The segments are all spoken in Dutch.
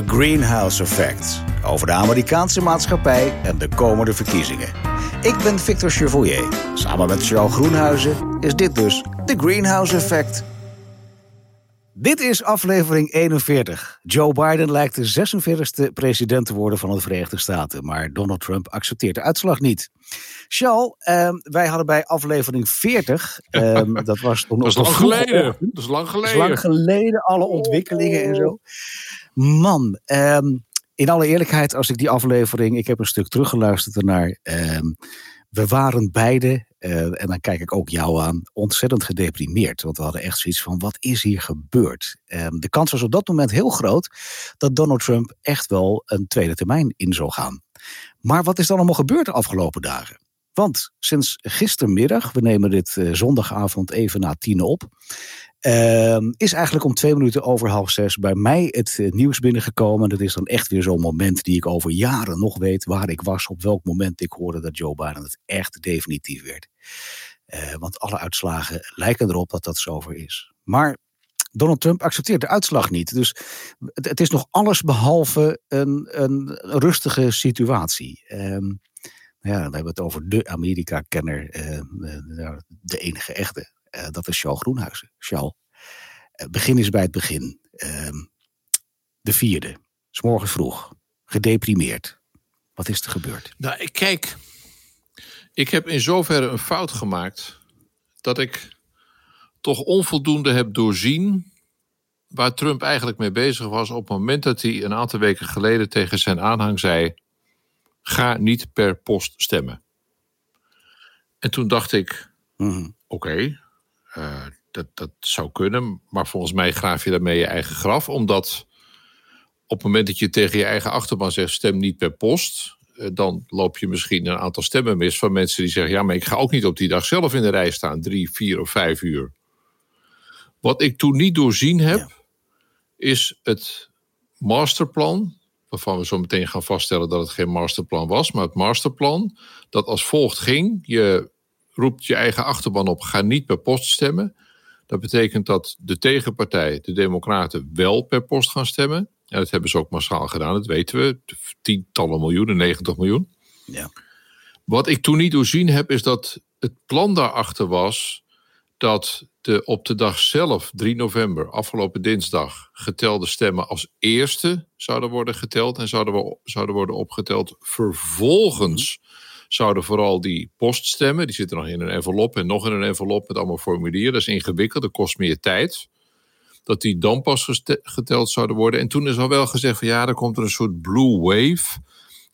The Greenhouse Effect. Over de Amerikaanse maatschappij en de komende verkiezingen. Ik ben Victor Chevoyer. Samen met Charles Groenhuizen is dit dus The Greenhouse Effect. Dit is aflevering 41. Joe Biden lijkt de 46e president te worden van de Verenigde Staten. Maar Donald Trump accepteert de uitslag niet. Charles, ehm, wij hadden bij aflevering 40. Ehm, dat was toen Dat is lang geleden. Dat is lang geleden. Dat is lang geleden, alle ontwikkelingen en zo. Man, ehm, in alle eerlijkheid, als ik die aflevering. Ik heb een stuk teruggeluisterd ernaar. we waren beide, eh, en dan kijk ik ook jou aan, ontzettend gedeprimeerd. Want we hadden echt zoiets van: wat is hier gebeurd? de kans was op dat moment heel groot dat Donald Trump echt wel een tweede termijn in zou gaan. Maar wat is dan allemaal gebeurd de afgelopen dagen? Want sinds gistermiddag, we nemen dit eh, zondagavond even na tien op, ehm, is eigenlijk om twee minuten over half zes bij mij het eh, nieuws binnengekomen. Dat is dan echt weer zo'n moment die ik over jaren nog weet waar ik was, op welk moment ik hoorde dat Joe Biden het echt definitief werd. Uh, want alle uitslagen lijken erop dat dat zover is. Maar Donald Trump accepteert de uitslag niet. Dus het, is nog alles behalve een, een rustige situatie. Um, ja, we hebben het over de Amerika-kenner, uh, de enige echte. Uh, dat is Charles Groenhuizen. Charles, begin is bij het begin. Ehm, de vierde, s morgens vroeg, gedeprimeerd. Wat is er gebeurd? Nou, ik kijk, ik heb in zoverre een fout gemaakt dat ik toch onvoldoende heb doorzien waar Trump eigenlijk mee bezig was op het moment dat hij een aantal weken geleden tegen zijn aanhang zei: ga niet per post stemmen. En toen dacht ik: mhm. oké, eh, dat, dat zou kunnen, maar volgens mij graaf je daarmee je eigen graf, omdat op het moment dat je tegen je eigen achterban zegt: stem niet per post, eh, dan loop je misschien een aantal stemmen mis van mensen die zeggen: Ja, maar ik ga ook niet op die dag zelf in de rij staan, drie, vier of vijf uur. Wat ik toen niet doorzien heb, is het masterplan, waarvan we zo meteen gaan vaststellen dat het geen masterplan was, maar het masterplan dat als volgt ging: je roept je eigen achterban op, ga niet per post stemmen. Dat betekent dat de tegenpartij, de Democraten, wel per post gaan stemmen. En dat hebben ze ook massaal gedaan, dat weten we. Tientallen miljoenen, 90 miljoen. Ja. Wat ik toen niet doorzien heb, is dat het plan daarachter was dat de op de dag zelf, 3 november, afgelopen dinsdag, getelde stemmen als eerste zouden worden geteld en zouden, we, zouden worden opgeteld. Vervolgens zouden vooral die poststemmen, die zitten nog in een envelop en nog in een envelop met allemaal formulieren. Dat is ingewikkeld, dat kost meer tijd. Dat die dan pas geteld zouden worden. En toen is al wel gezegd van ja, er komt er een soort blue wave.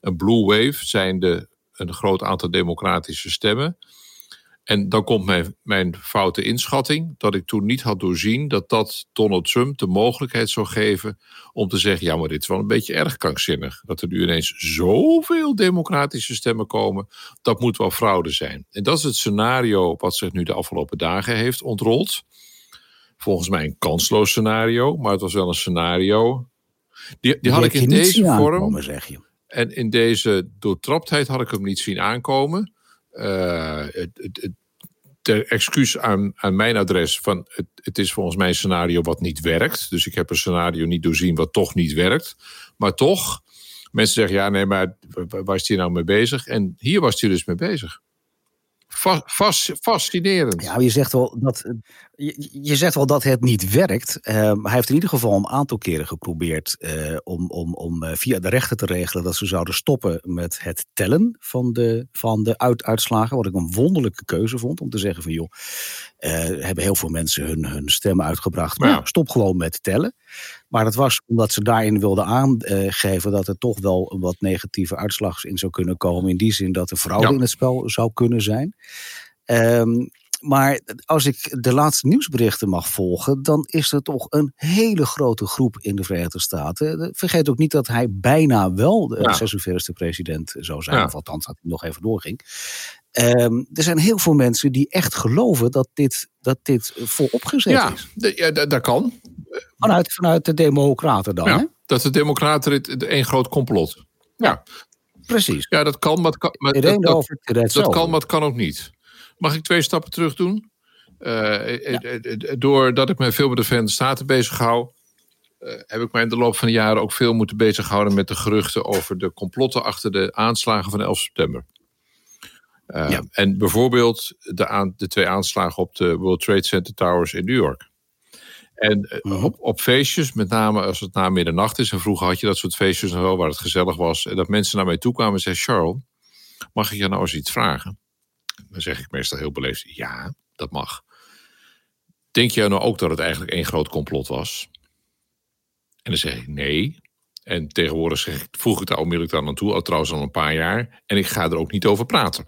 Een blue wave zijn de, een groot aantal democratische stemmen en dan komt mijn, mijn foute inschatting, dat ik toen niet had doorzien dat dat Donald Trump de mogelijkheid zou geven om te zeggen: ja, maar dit is wel een beetje erg krankzinnig. Dat er nu ineens zoveel democratische stemmen komen, dat moet wel fraude zijn. En dat is het scenario wat zich nu de afgelopen dagen heeft ontrold. Volgens mij een kansloos scenario, maar het was wel een scenario. Die, die had ik in deze vorm. zeg je. En in deze doortraptheid had ik hem niet zien aankomen. Uh, het, ter excuus aan, aan mijn adres van het, het is volgens mij een scenario wat niet werkt. Dus ik heb een scenario niet doorzien wat toch niet werkt. Maar toch, mensen zeggen ja, nee, maar waar is hij nou mee bezig? En hier was hij dus mee bezig. Fascinerend. Ja, je zegt wel dat je, zegt wel dat het niet werkt. Ehm, hij heeft in ieder geval een aantal keren geprobeerd uh, om, om, om uh, via de rechter te regelen dat ze zouden stoppen met het tellen van de, van de uit uitslagen. Wat ik een wonderlijke keuze vond om te zeggen van joh, uh, hebben heel veel mensen hun, hun stemmen uitgebracht. Maar ja. stop gewoon met tellen. Maar dat was omdat ze daarin wilden aangeven dat er toch wel wat negatieve uitslag in zou kunnen komen. In die zin dat er fraude in het spel zou kunnen zijn. Um, maar als ik de laatste nieuwsberichten mag volgen, dan is er toch een hele grote groep in de Verenigde Staten. Vergeet ook niet dat hij bijna wel de ja. 46e president zou zijn, of althans dat hij nog even doorging. Um, er zijn heel veel mensen die echt geloven dat dit, dat dit volop gezet ja, is. Ja, dat kan. Vanuit, vanuit de Democraten dan. Ja, hè? Dat de Democraten het één groot complot. Ja. Precies. Ja, dat kan, maar, het kan, maar dat, dat, dat kan, maar het kan ook niet. Mag ik twee stappen terug doen? Uh, ja. Doordat ik me veel met de Verenigde Staten bezig hou, uh, heb ik mij in de loop van de jaren ook veel moeten bezighouden met de geruchten over de complotten achter de aanslagen van 11 september. Uh, ja. En bijvoorbeeld de, aan, de twee aanslagen op de World Trade Center Towers in New York. En uh, op, op, feestjes, met name als het na middernacht is. En vroeger had je dat soort feestjes nog wel waar het gezellig was. En dat mensen naar mij toe kwamen en zeiden: Charles, mag ik je nou eens iets vragen? Dan zeg ik meestal heel beleefd: ja, dat mag. Denk jij nou ook dat het eigenlijk één groot complot was? En dan zeg ik nee. En tegenwoordig zeg ik, voeg ik daar onmiddellijk aan toe, al trouwens al een paar jaar. En ik ga er ook niet over praten.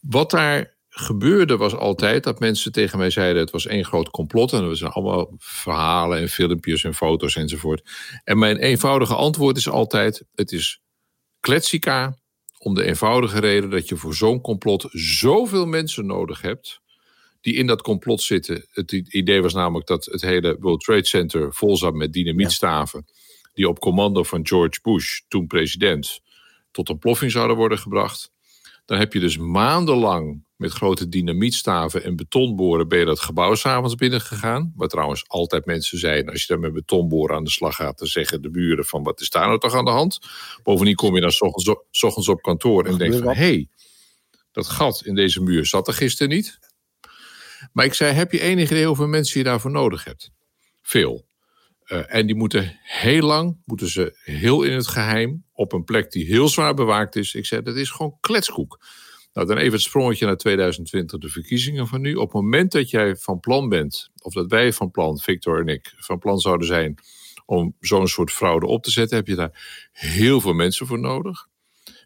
Wat daar gebeurde was altijd dat mensen tegen mij zeiden: het was één groot complot. En er zijn allemaal verhalen en filmpjes en foto's enzovoort. En mijn eenvoudige antwoord is altijd: het is kletsika. Om de eenvoudige reden dat je voor zo'n complot zoveel mensen nodig hebt die in dat complot zitten. Het idee was namelijk dat het hele World Trade Center vol zat met dynamietstaven. Die op commando van George Bush, toen president, tot een ploffing zouden worden gebracht. Dan heb je dus maandenlang met grote dynamietstaven en betonboren ben je dat gebouw s'avonds binnengegaan. Waar trouwens altijd mensen zijn, als je daar met betonboren aan de slag gaat, dan zeggen de buren van wat is daar nou toch aan de hand? Bovendien kom je dan s ochtends op, s ochtends op kantoor en denkt van hé, hey, dat gat in deze muur zat er gisteren niet. Maar ik zei, heb je enig idee hoeveel mensen je daarvoor nodig hebt? Veel. Uh, en die moeten heel lang, moeten ze heel in het geheim, op een plek die heel zwaar bewaakt is. Ik zei, dat is gewoon kletskoek. Nou, dan even het sprongetje naar 2020, de verkiezingen van nu. Op het moment dat jij van plan bent, of dat wij van plan, Victor en ik, van plan zouden zijn om zo'n soort fraude op te zetten, heb je daar heel veel mensen voor nodig.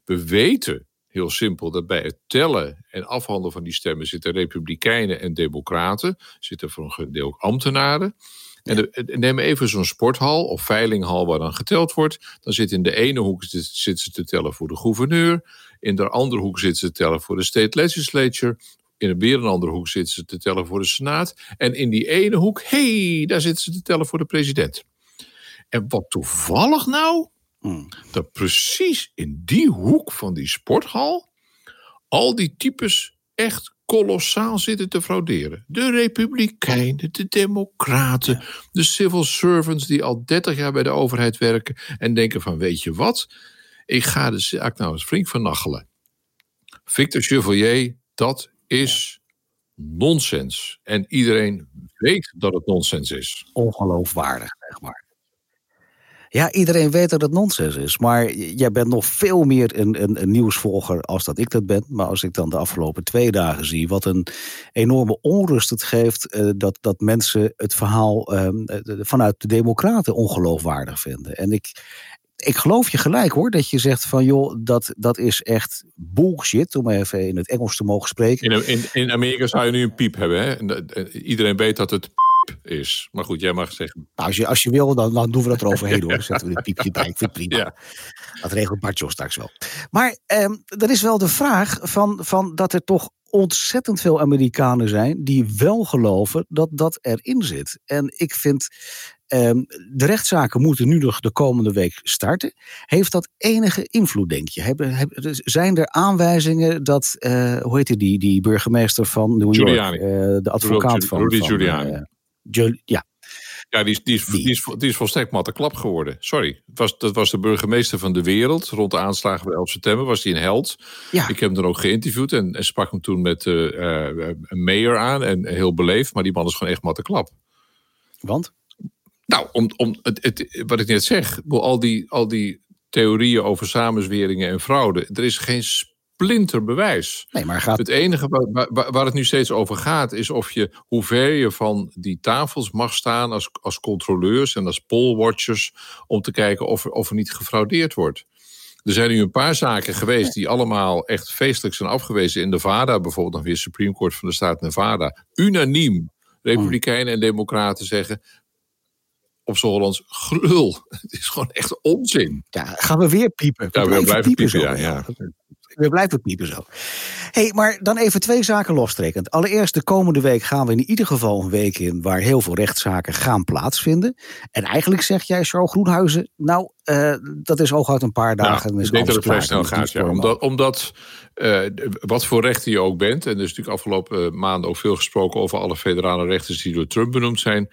We weten heel simpel dat bij het tellen en afhandelen van die stemmen zitten republikeinen en democraten, zitten voor een deel ook ambtenaren. En de, neem even zo'n sporthal of veilinghal waar dan geteld wordt. Dan zit in de ene hoek zitten ze te tellen voor de gouverneur. In de andere hoek zitten ze te tellen voor de state legislature. In een weer een andere hoek zitten ze te tellen voor de senaat. En in die ene hoek, hé, hey, daar zitten ze te tellen voor de president. En wat toevallig nou, Hmm. Dat precies in die hoek van die sporthal al die types echt kolossaal zitten te frauderen. De Republikeinen, de Democraten, de civil servants die al 30 jaar bij de overheid werken en denken van weet je wat, ik ga de zaak nou eens flink vernachelen. Victor Chevalier, dat is nonsens. En iedereen weet dat het nonsens is. Ongeloofwaardig, zeg maar. Ja, iedereen weet dat het nonsens is. Maar jij bent nog veel meer een, een, nieuwsvolger als dat ik dat ben. Maar als ik dan de afgelopen twee dagen zie wat een enorme onrust het geeft. Uh, dat, dat mensen het verhaal uh, vanuit de Democraten ongeloofwaardig vinden. En ik, ik geloof je gelijk hoor, dat je zegt van joh, dat, dat is echt bullshit, om even in het Engels te mogen spreken. In, in, in Amerika zou je nu een piep hebben. Hè? Iedereen weet dat het is. Maar goed, jij mag zeggen. Nou, als, je, als je wil, dan, dan doen we dat eroverheen hoor. Dan zetten we een piepje bij. Ik vind het prima. Ja. Dat regelt Bartjo straks wel. Maar ehm, er is wel de vraag van, van dat er toch ontzettend veel Amerikanen zijn die wel geloven dat dat erin zit. En ik vind ehm, de rechtszaken moeten nu nog de komende week starten. Heeft dat enige invloed, denk je? Hebben, zijn er aanwijzingen dat, uh, hoe heet die, die burgemeester van New York, uh, de advocaat Rudy, van... Rudy Giuliani. Uh, ja. Ja, die is, die, is, die. is, die is volstrekt matte klap geworden. Sorry. Was, dat was de burgemeester van de wereld. Rond de aanslagen bij 11 september was hij een held. Ja. Ik heb hem dan ook geïnterviewd en, en sprak hem toen met uh, uh, een mayor aan. En heel beleefd, maar die man is gewoon echt matte klap. Want? Nou, om, om het, het, wat ik net zeg. Al die, al die theorieën over samenzweringen en fraude. Er is geen splinterbewijs. Nee, maar gaat... Het enige waar, waar, het nu steeds over gaat, is of je, hoe ver je van die tafels mag staan als, als controleurs en als pollwatchers, om te kijken of er, of er niet gefraudeerd wordt. Er zijn nu een paar zaken geweest die allemaal echt feestelijk zijn afgewezen. In Nevada bijvoorbeeld, nog weer Supreme Court van de staat Nevada. Unaniem, Republikeinen en Democraten zeggen op z'n Hollands grul. Het is gewoon echt onzin. Ja, gaan we weer piepen. ja, we blijven piepen, ja, ja we blijven piepen zo. hey, maar dan even twee zaken lostrekkend. Allereerst, de komende week gaan we in ieder geval een week in waar heel veel rechtszaken gaan plaatsvinden. En eigenlijk zeg jij, Charles Groenhuizen, nou, uh, dat is hooguit een paar dagen. Nou, ik denk dat het vrij snel gaat, ja. Omdat, omdat uh, wat voor rechter je ook bent, en er is natuurlijk afgelopen maanden ook veel gesproken over alle federale rechters die door Trump benoemd zijn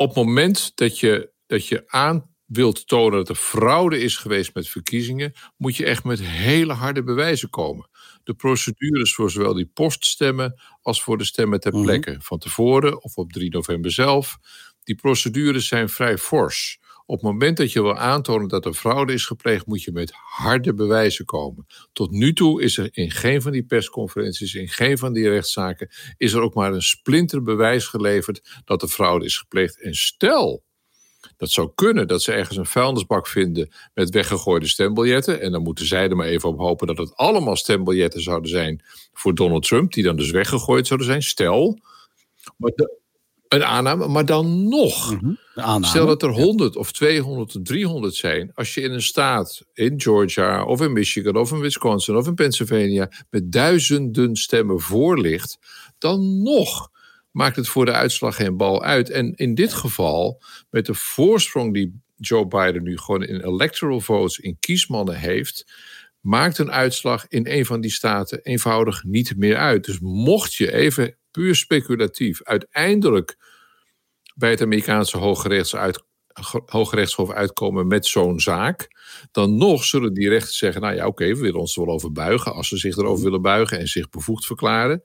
op het moment dat je, dat je aan wilt tonen dat er fraude is geweest met verkiezingen, moet je echt met hele harde bewijzen komen. De procedures voor zowel die poststemmen als voor de stemmen ter mhm. plekke. Van tevoren of op 3 november zelf. Die procedures zijn vrij fors. Op het moment dat je wil aantonen dat er fraude is gepleegd, moet je met harde bewijzen komen. Tot nu toe is er in geen van die persconferenties, in geen van die rechtszaken, is er ook maar een splinter bewijs geleverd dat er fraude is gepleegd. En stel dat zou kunnen dat ze ergens een vuilnisbak vinden met weggegooide stembiljetten. En dan moeten zij er maar even op hopen dat het allemaal stembiljetten zouden zijn voor Donald Trump, die dan dus weggegooid zouden zijn. Stel. Maar een aanname, maar dan nog. Mhm, Stel dat er 100 of 200 of 300 zijn. Als je in een staat, in Georgia of in Michigan of in Wisconsin of in Pennsylvania, met duizenden stemmen voor ligt, dan nog maakt het voor de uitslag geen bal uit. En in dit geval, met de voorsprong die Joe Biden nu gewoon in electoral votes, in kiesmannen heeft, maakt een uitslag in een van die staten eenvoudig niet meer uit. Dus mocht je even puur speculatief uiteindelijk bij het Amerikaanse Hooggerechtshof uitkomen met zo'n zaak, dan nog zullen die rechters zeggen: Nou ja, oké, we willen ons er wel over buigen als ze zich erover willen buigen en zich bevoegd verklaren.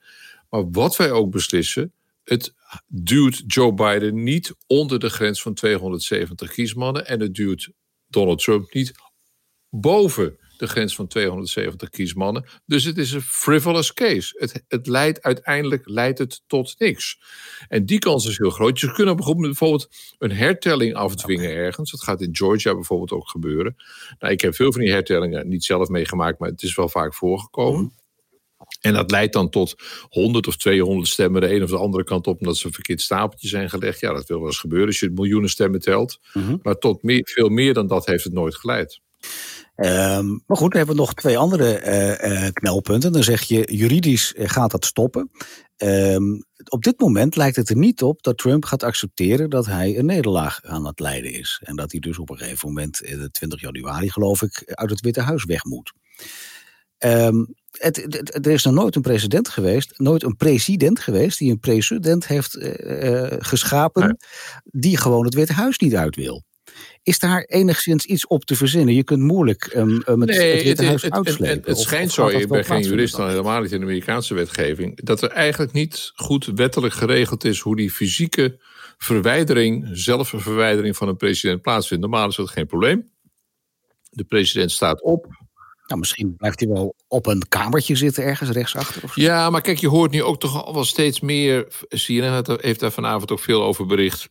Maar wat wij ook beslissen, het duwt Joe Biden niet onder de grens van 270 kiesmannen en het duwt Donald Trump niet boven de grens van 270 kiesmannen. Dus het is een frivolous case. Het, het leidt uiteindelijk leidt het tot niks. En die kans is heel groot. Je kunt bijvoorbeeld een hertelling afdwingen ergens. Dat gaat in Georgia bijvoorbeeld ook gebeuren. Nou, ik heb veel van die hertellingen niet zelf meegemaakt, maar het is wel vaak voorgekomen. En dat leidt dan tot 100 of 200 stemmen de een of de andere kant op, omdat ze een verkeerd stapeltje zijn gelegd. Ja, dat wil wel eens gebeuren als je miljoenen stemmen telt. Mhm. Maar tot meer, veel meer dan dat heeft het nooit geleid. Um, maar goed, dan hebben we nog twee andere uh, knelpunten. Dan zeg je, juridisch eh, gaat dat stoppen. Um, op dit moment lijkt het er niet op dat Trump gaat accepteren dat hij een nederlaag aan het leiden is. En dat hij dus op een gegeven moment, de 20 januari geloof ik, uit het Witte Huis weg moet. Um, het, er is nog nooit een president geweest, nooit een president geweest die een president heeft uh, geschapen, die gewoon het Witte Huis niet uit wil. Is daar enigszins iets op te verzinnen? Je kunt moeilijk um, het, nee, het Witte Huis uitslepen. Het, het, schijnt zo, ik ben geen jurist dan helemaal niet in de Amerikaanse wetgeving, dat er eigenlijk niet goed wettelijk geregeld is hoe die fysieke verwijdering, zelfverwijdering van een president plaatsvindt. Normaal is dat geen probleem. De president staat op, nou, misschien blijft hij wel op een kamertje zitten ergens rechtsachter. Of Ja, maar kijk, je hoort nu ook toch al wel steeds meer. CNN heeft daar vanavond ook veel over bericht.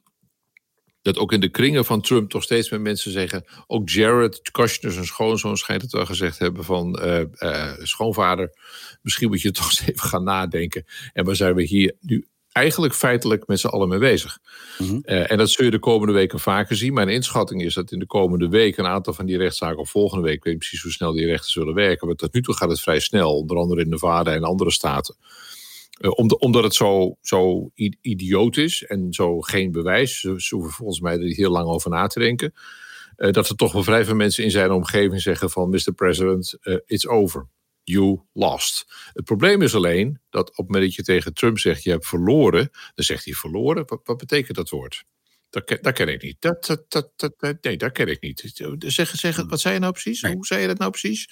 Dat ook in de kringen van Trump toch steeds meer mensen zeggen. Ook Jared Kushner, zijn schoonzoon, schijnt het wel gezegd hebben van uh, uh, schoonvader. Misschien moet je toch eens even gaan nadenken. En waar zijn we hier nu eigenlijk feitelijk met z'n allen mee bezig. Mhm. Eh, en dat zul je de komende weken vaker zien. Mijn inschatting is dat in de komende week een aantal van die rechtszaken, of volgende week, ik weet niet precies hoe snel die rechten zullen werken, maar tot nu toe gaat het vrij snel, onder andere in Nevada en andere staten. Uh, omdat het zo, zo idioot is en zo geen bewijs, ze hoeven volgens mij er niet heel lang over na te denken. Uh, dat er toch wel vrij veel mensen in zijn omgeving zeggen van Mr. President, it's over you lost. Het probleem is alleen dat op het moment dat je tegen Trump zegt je hebt verloren, dan zegt hij verloren. Wat, betekent dat woord? Dat, dat ken ik niet. Dat, dat, dat, nee, dat ken ik niet. Zeg, zeg, wat zei je nou precies? Hoe zei je dat nou precies?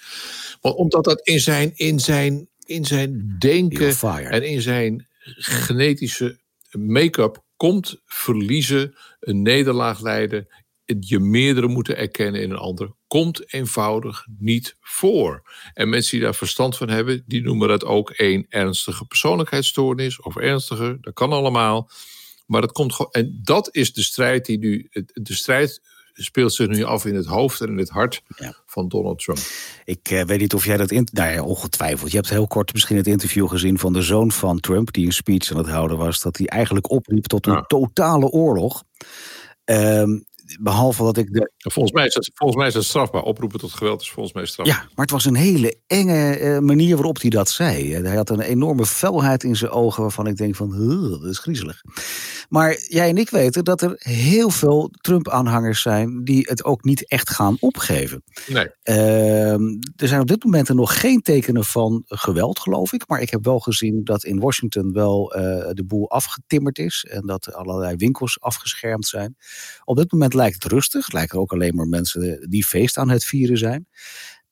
Want omdat dat in zijn, in zijn, in zijn denken en in zijn genetische make-up komt verliezen, een nederlaag leiden, je meerdere moeten erkennen in een ander, komt eenvoudig niet voor. En mensen die daar verstand van hebben, die noemen dat ook een ernstige persoonlijkheidsstoornis of ernstiger. Dat kan allemaal. Maar dat komt gewoon. En dat is de strijd die nu. De strijd speelt zich nu af in het hoofd en in het hart van Donald Trump. Ik eh, weet niet of jij dat. In, nou ja, ongetwijfeld. Je hebt heel kort misschien het interview gezien van de zoon van Trump, die een speech aan het houden was. Dat hij eigenlijk opriep tot een totale oorlog. Um, behalve dat ik de. Volgens mij, is dat, volgens mij is dat strafbaar. Oproepen tot geweld is volgens mij strafbaar. Ja, maar het was een hele enge uh, manier waarop hij dat zei. Hij had een enorme felheid in zijn ogen waarvan ik denk van, dat is griezelig. Maar jij en ik weten dat er heel veel Trump-aanhangers zijn die het ook niet echt gaan opgeven. Nee. Ehm, er zijn op dit moment er nog geen tekenen van geweld, geloof ik. Maar ik heb wel gezien dat in Washington wel uh, de boel afgetimmerd is en dat allerlei winkels afgeschermd zijn. Op dit moment lijkt het rustig. Lijken ook alleen maar mensen die feest aan het vieren zijn.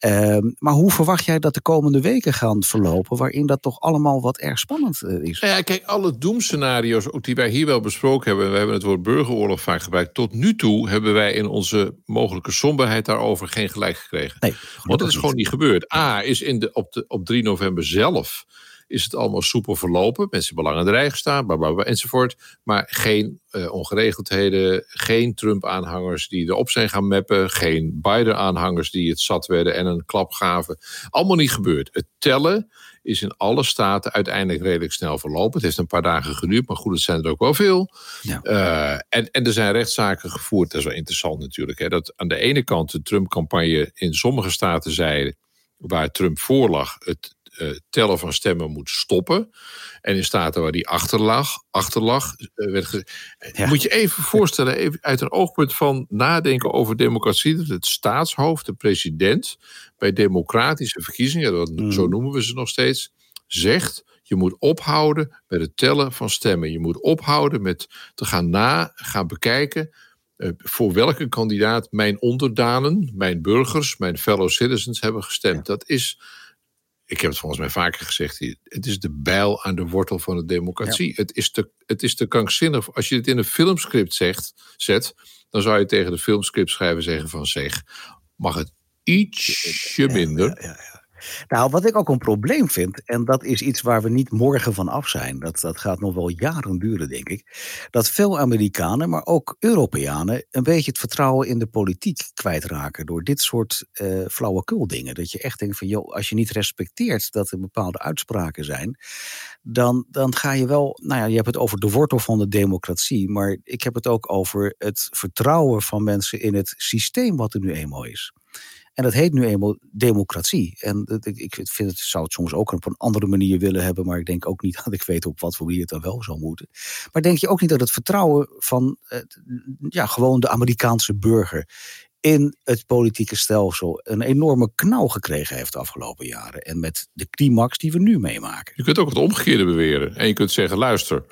Uh, maar hoe verwacht jij dat de komende weken gaan verlopen, waarin dat toch allemaal wat erg spannend uh, is? Ja, kijk, alle doemscenario's ook die wij hier wel besproken hebben, we hebben het woord burgeroorlog vaak gebruikt. Tot nu toe hebben wij in onze mogelijke somberheid daarover geen gelijk gekregen. Nee, Want dat is gewoon niet gebeurd. A, is in de, op, de, op 3 november zelf is het allemaal soepel verlopen. Mensen belang in de rij gestaan, enzovoort. Maar geen uh, ongeregeldheden, geen Trump-aanhangers die erop zijn gaan meppen, geen Biden-aanhangers die het zat werden en een klap gaven. Allemaal niet gebeurd. Het tellen is in alle staten uiteindelijk redelijk snel verlopen. Het heeft een paar dagen geduurd, maar goed, het zijn er ook wel veel. Ja. Uh, en, en er zijn rechtszaken gevoerd. Dat is wel interessant natuurlijk. Hè, dat aan de ene kant de Trump-campagne in sommige staten zei waar Trump voor lag, het uh, tellen van stemmen moet stoppen. En in staten waar die achterlag, achterlag uh, werd ge... ja. moet je even voorstellen, even uit een oogpunt van nadenken over democratie, dat het staatshoofd, de president, bij democratische verkiezingen, dat, mm. zo noemen we ze nog steeds, zegt. Je moet ophouden met het tellen van stemmen. Je moet ophouden met te gaan na, gaan bekijken uh, voor welke kandidaat mijn onderdanen, mijn burgers, mijn fellow citizens hebben gestemd. Ja. Dat is ik heb het volgens mij vaker gezegd, het is de bijl aan de wortel van de democratie. Ja. Het, is te, het is te krankzinnig. Als je het in een filmscript zegt, zet, dan zou je tegen de filmscript schrijven zeggen van zeg, mag het ietsje minder. Ja, nou, wat ik ook een probleem vind, en dat is iets waar we niet morgen van af zijn, dat, dat gaat nog wel jaren duren, denk ik, dat veel Amerikanen, maar ook Europeanen, een beetje het vertrouwen in de politiek kwijtraken door dit soort uh, flauwekul dingen. Dat je echt denkt van, joh, als je niet respecteert dat er bepaalde uitspraken zijn, dan, dan ga je wel, nou ja, je hebt het over de wortel van de democratie, maar ik heb het ook over het vertrouwen van mensen in het systeem wat er nu eenmaal is. En dat heet nu eenmaal democratie. En ik vind het, zou het soms ook op een andere manier willen hebben, maar ik denk ook niet dat ik weet op wat voor manier het dan wel zou moeten. Maar denk je ook niet dat het vertrouwen van ja, gewoon de Amerikaanse burger in het politieke stelsel een enorme knauw gekregen heeft de afgelopen jaren. En met de climax die we nu meemaken. Je kunt ook het omgekeerde beweren. En je kunt zeggen, luister,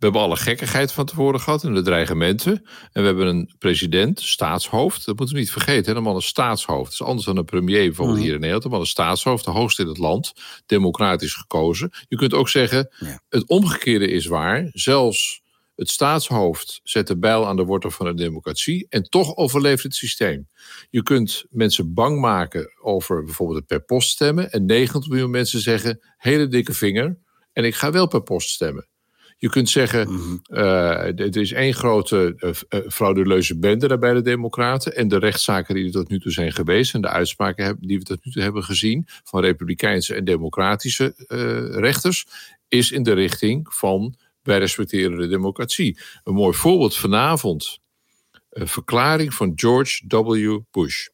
we hebben alle gekkigheid van tevoren gehad en de dreigementen. En we hebben een president, staatshoofd. Dat moeten we niet vergeten. Helemaal een staatshoofd. Dat is anders dan een premier bijvoorbeeld mm. hier in Nederland. Maar een staatshoofd, de hoogste in het land. Democratisch gekozen. Je kunt ook zeggen, ja. het omgekeerde is waar. Zelfs het staatshoofd zet de bijl aan de wortel van de democratie. En toch overleeft het systeem. Je kunt mensen bang maken over bijvoorbeeld het per post stemmen. En 90 miljoen mensen zeggen, hele dikke vinger. En ik ga wel per post stemmen. Je kunt zeggen, mm uh, het is één grote uh, frauduleuze bende daar bij de Democraten. En de rechtszaken die er tot nu toe zijn geweest en de uitspraken die we tot nu toe hebben gezien van Republikeinse en Democratische uh, rechters, is in de richting van wij respecteren de democratie. Een mooi voorbeeld vanavond. Een verklaring van George W. Bush.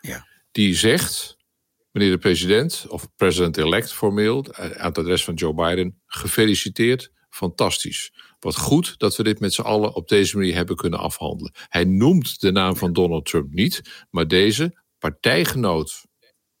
Ja. Die zegt, meneer de president, of president-elect formeel, aan het adres van Joe Biden, gefeliciteerd fantastisch. Wat goed dat we dit met z'n allen op deze manier hebben kunnen afhandelen. Hij noemt de naam van Donald Trump niet, maar deze partijgenoot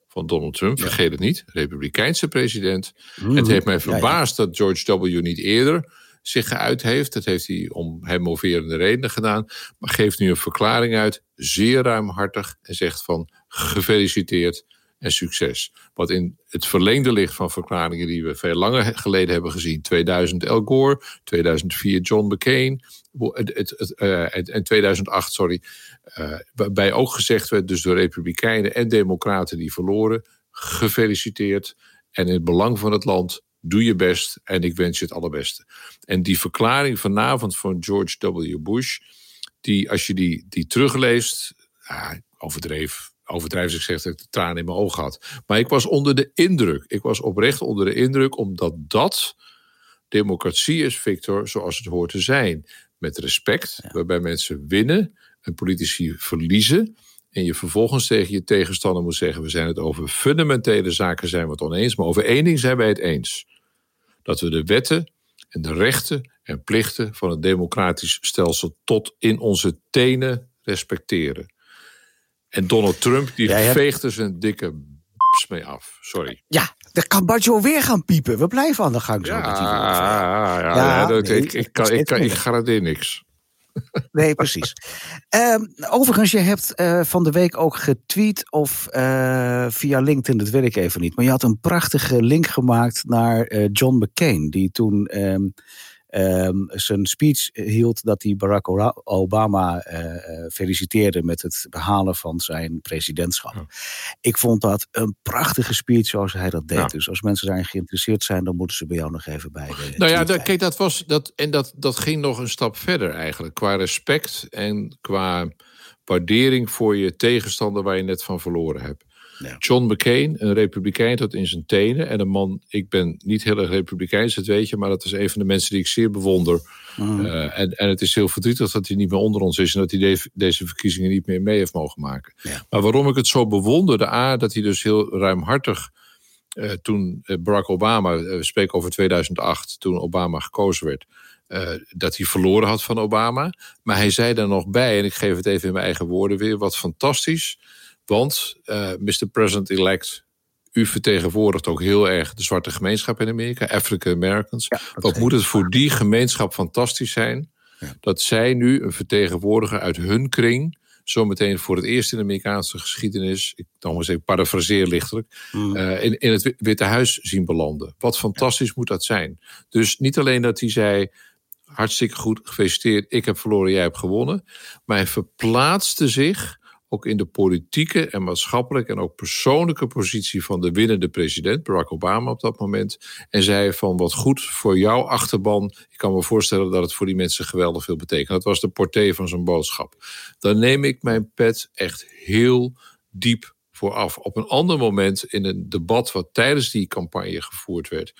van Donald Trump, ja. vergeet het niet, Republikeinse president. Mm, het heeft mij verbaasd ja, ja. dat George W. niet eerder zich geuit heeft. Dat heeft hij om hem moverende redenen gedaan. Maar geeft nu een verklaring uit, zeer ruimhartig, en zegt van gefeliciteerd en succes. Wat in het verlengde ligt van verklaringen die we veel langer geleden hebben gezien. 2000 Al Gore, 2004 John McCain uh, en 2008, sorry. Uh, waarbij ook gezegd werd, dus door Republikeinen en Democraten die verloren, gefeliciteerd. En in het belang van het land, doe je best en ik wens je het allerbeste. En die verklaring vanavond van George W. Bush, die als je die, die terugleest, ah, overdreven overdrijf ik zeg dat ik de tranen in mijn ogen had. Maar ik was onder de indruk. Ik was oprecht onder de indruk, omdat dat democratie is, Victor, zoals het hoort te zijn. met respect, waarbij mensen winnen en politici verliezen. En je vervolgens tegen je tegenstander moet zeggen: we zijn het over fundamentele zaken zijn we het oneens, maar over één ding zijn wij het eens. Dat we de wetten en de rechten en plichten van het democratisch stelsel tot in onze tenen respecteren. En Donald Trump die ja, veegt er zijn dikke mee af. Sorry. Ja, dan kan Baggio weer gaan piepen. We blijven aan de gang. Zo ja, ja, ja, ja, dat, ik, ik, kan, ik, kan, ik garandeer niks. Nee, precies. Uh, overigens, je hebt uh, van de week ook getweet of uh, via LinkedIn, dat weet ik even niet. Maar je had een prachtige link gemaakt naar uh, John McCain, die toen um, um, zijn speech hield dat hij Barack Obama uh, feliciteerde met het behalen van zijn presidentschap. Ik vond dat een prachtige speech zoals hij dat deed. Dus als mensen daarin geïnteresseerd zijn, dan moeten ze bij jou nog even bij. De nou ja, dat, kijk, dat was dat en dat, dat ging nog een stap verder eigenlijk qua respect en qua waardering voor je tegenstander waar je net van verloren hebt. John McCain, een republikein tot in zijn tenen. En een man, ik ben niet heel erg republikeins, dat weet je, maar dat is een van de mensen die ik zeer bewonder. Mhm. Eh, en, en het is heel verdrietig dat hij niet meer onder ons is en dat hij deze verkiezingen niet meer mee heeft mogen maken. Maar waarom ik het zo bewonderde, A, dat hij dus heel ruimhartig. Uh, toen eh, Barack Obama, we spreken over 2008, toen Obama gekozen werd, dat hij verloren had van Obama. Maar hij zei daar nog bij, en ik geef het even in mijn eigen woorden weer, wat fantastisch want, uh, Mr. President-elect, u vertegenwoordigt ook heel erg de zwarte gemeenschap in Amerika, African Americans. Wat moet het voor die gemeenschap fantastisch zijn dat zij nu een vertegenwoordiger uit hun kring zometeen voor het eerst in de Amerikaanse geschiedenis, ik dan maar even parafraseer lichtelijk, mm. uh, in, in het Witte Huis zien belanden. Wat fantastisch moet dat zijn. Dus niet alleen dat hij zei, hartstikke goed, gefeliciteerd, ik heb verloren, jij hebt gewonnen, maar hij verplaatste zich ook in de politieke en maatschappelijke en ook persoonlijke positie van de winnende president, Barack Obama op dat moment. En zei van wat goed voor jouw achterban. Ik kan me voorstellen dat het voor die mensen geweldig veel betekent. Dat was de portée van zijn boodschap. Dan neem ik mijn pet echt heel diep vooraf. Op een ander moment in een debat wat tijdens die campagne gevoerd werd,